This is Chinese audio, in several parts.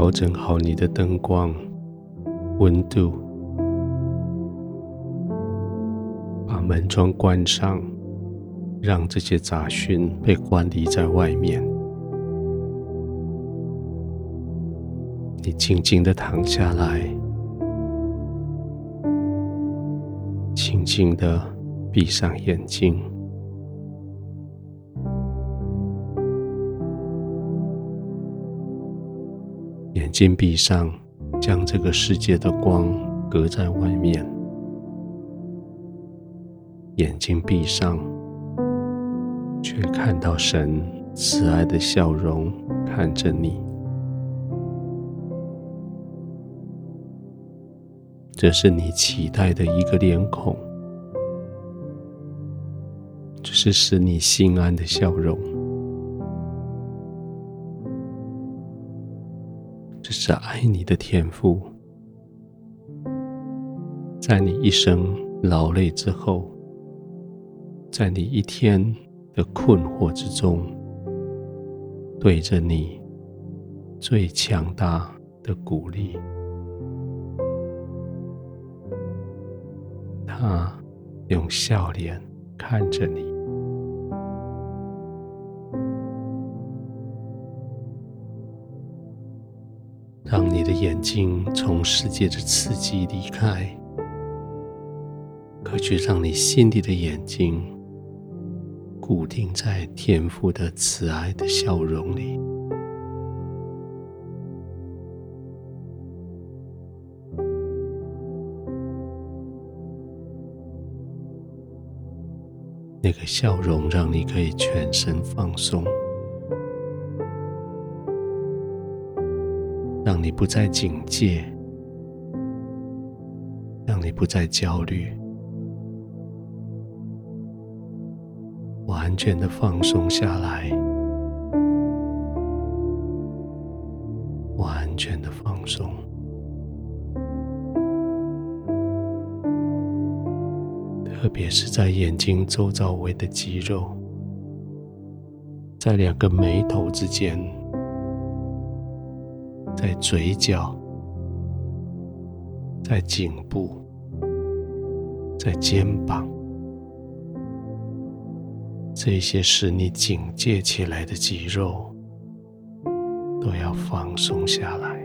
调整好你的灯光、温度，把门窗关上，让这些杂讯被关离在外面。你静静的躺下来，轻轻的闭上眼睛。眼睛闭上，将这个世界的光隔在外面。眼睛闭上，却看到神慈爱的笑容看着你。这是你期待的一个脸孔，这是使你心安的笑容。是爱你的天赋，在你一生劳累之后，在你一天的困惑之中，对着你最强大的鼓励。他用笑脸看着你，眼睛从世界的刺激离开，可去让你心里的眼睛固定在天父的慈爱的笑容里。那个笑容让你可以全身放松，让你不再警戒，让你不再焦虑，完全的放松下来，完全的放松。特别是在眼睛周遭围的肌肉，在两个眉头之间，在嘴角，在颈部，在肩膀，这些使你警戒起来的肌肉，都要放松下来。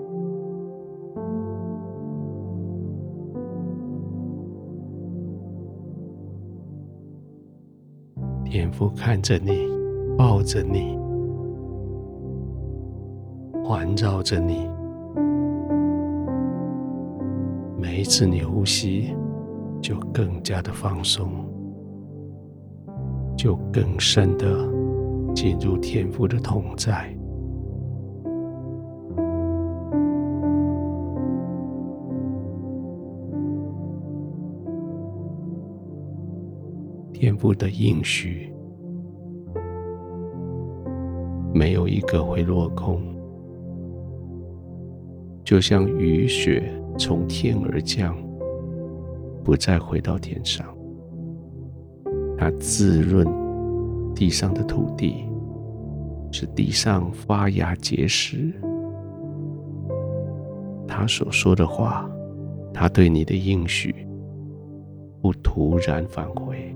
天父看着你，抱着你，环绕着你。每一次你呼吸，就更加的放松，就更深的进入天赋的同在。天赋的应许，没有一个会落空，就像雨雪从天而降，不再回到天上。它滋润地上的土地，使地上发芽结实。他所说的话，他对你的应许，不突然返回。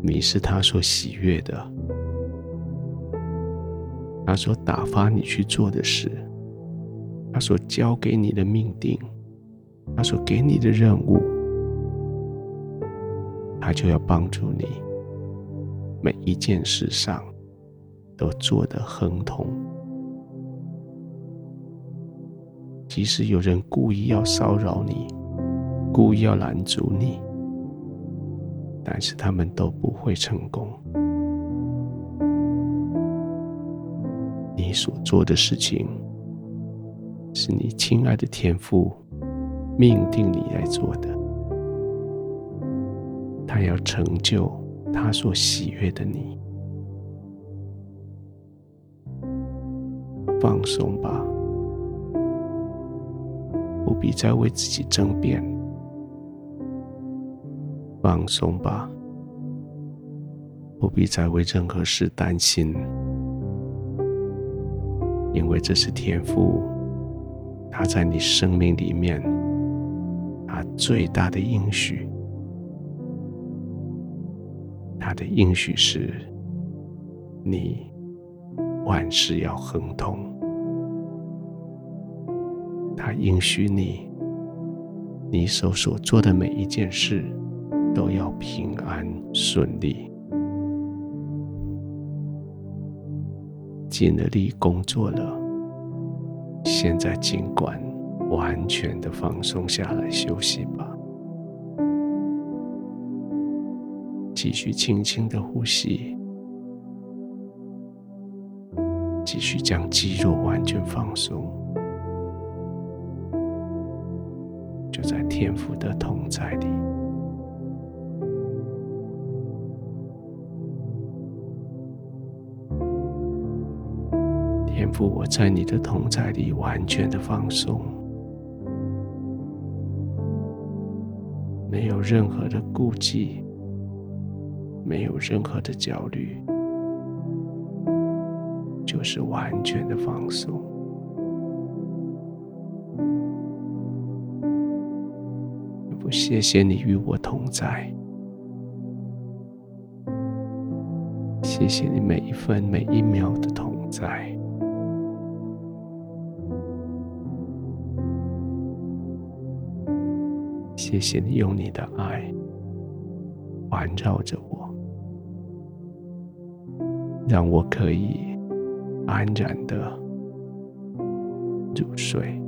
你是他所喜悦的，他所打发你去做的事，他所交给你的命定，他所给你的任务，他就要帮助你，每一件事上都做得亨通。即使有人故意要骚扰你，故意要拦阻你。但是他们都不会成功。你所做的事情，是你亲爱的天父命定你来做的。他要成就他所喜悦的你。放松吧，不必再为自己争辩。放松吧，不必再为任何事担心。因为这是天赋他在你生命里面他最大的应许。他的应许是，你万事要亨通。他应许你，你手所做的每一件事都要平安顺利。尽了力工作了，现在尽管完全的放松下来休息吧。继续轻轻的呼吸，继续将肌肉完全放松，就在天赋的同在里。天父，我在你的同在里完全的放松，没有任何的顾忌。没有任何的焦虑，就是完全的放松。不，谢谢你与我同在，谢谢你每一分每一秒的同在，谢谢你用你的爱环绕着我。让我可以安然的入睡。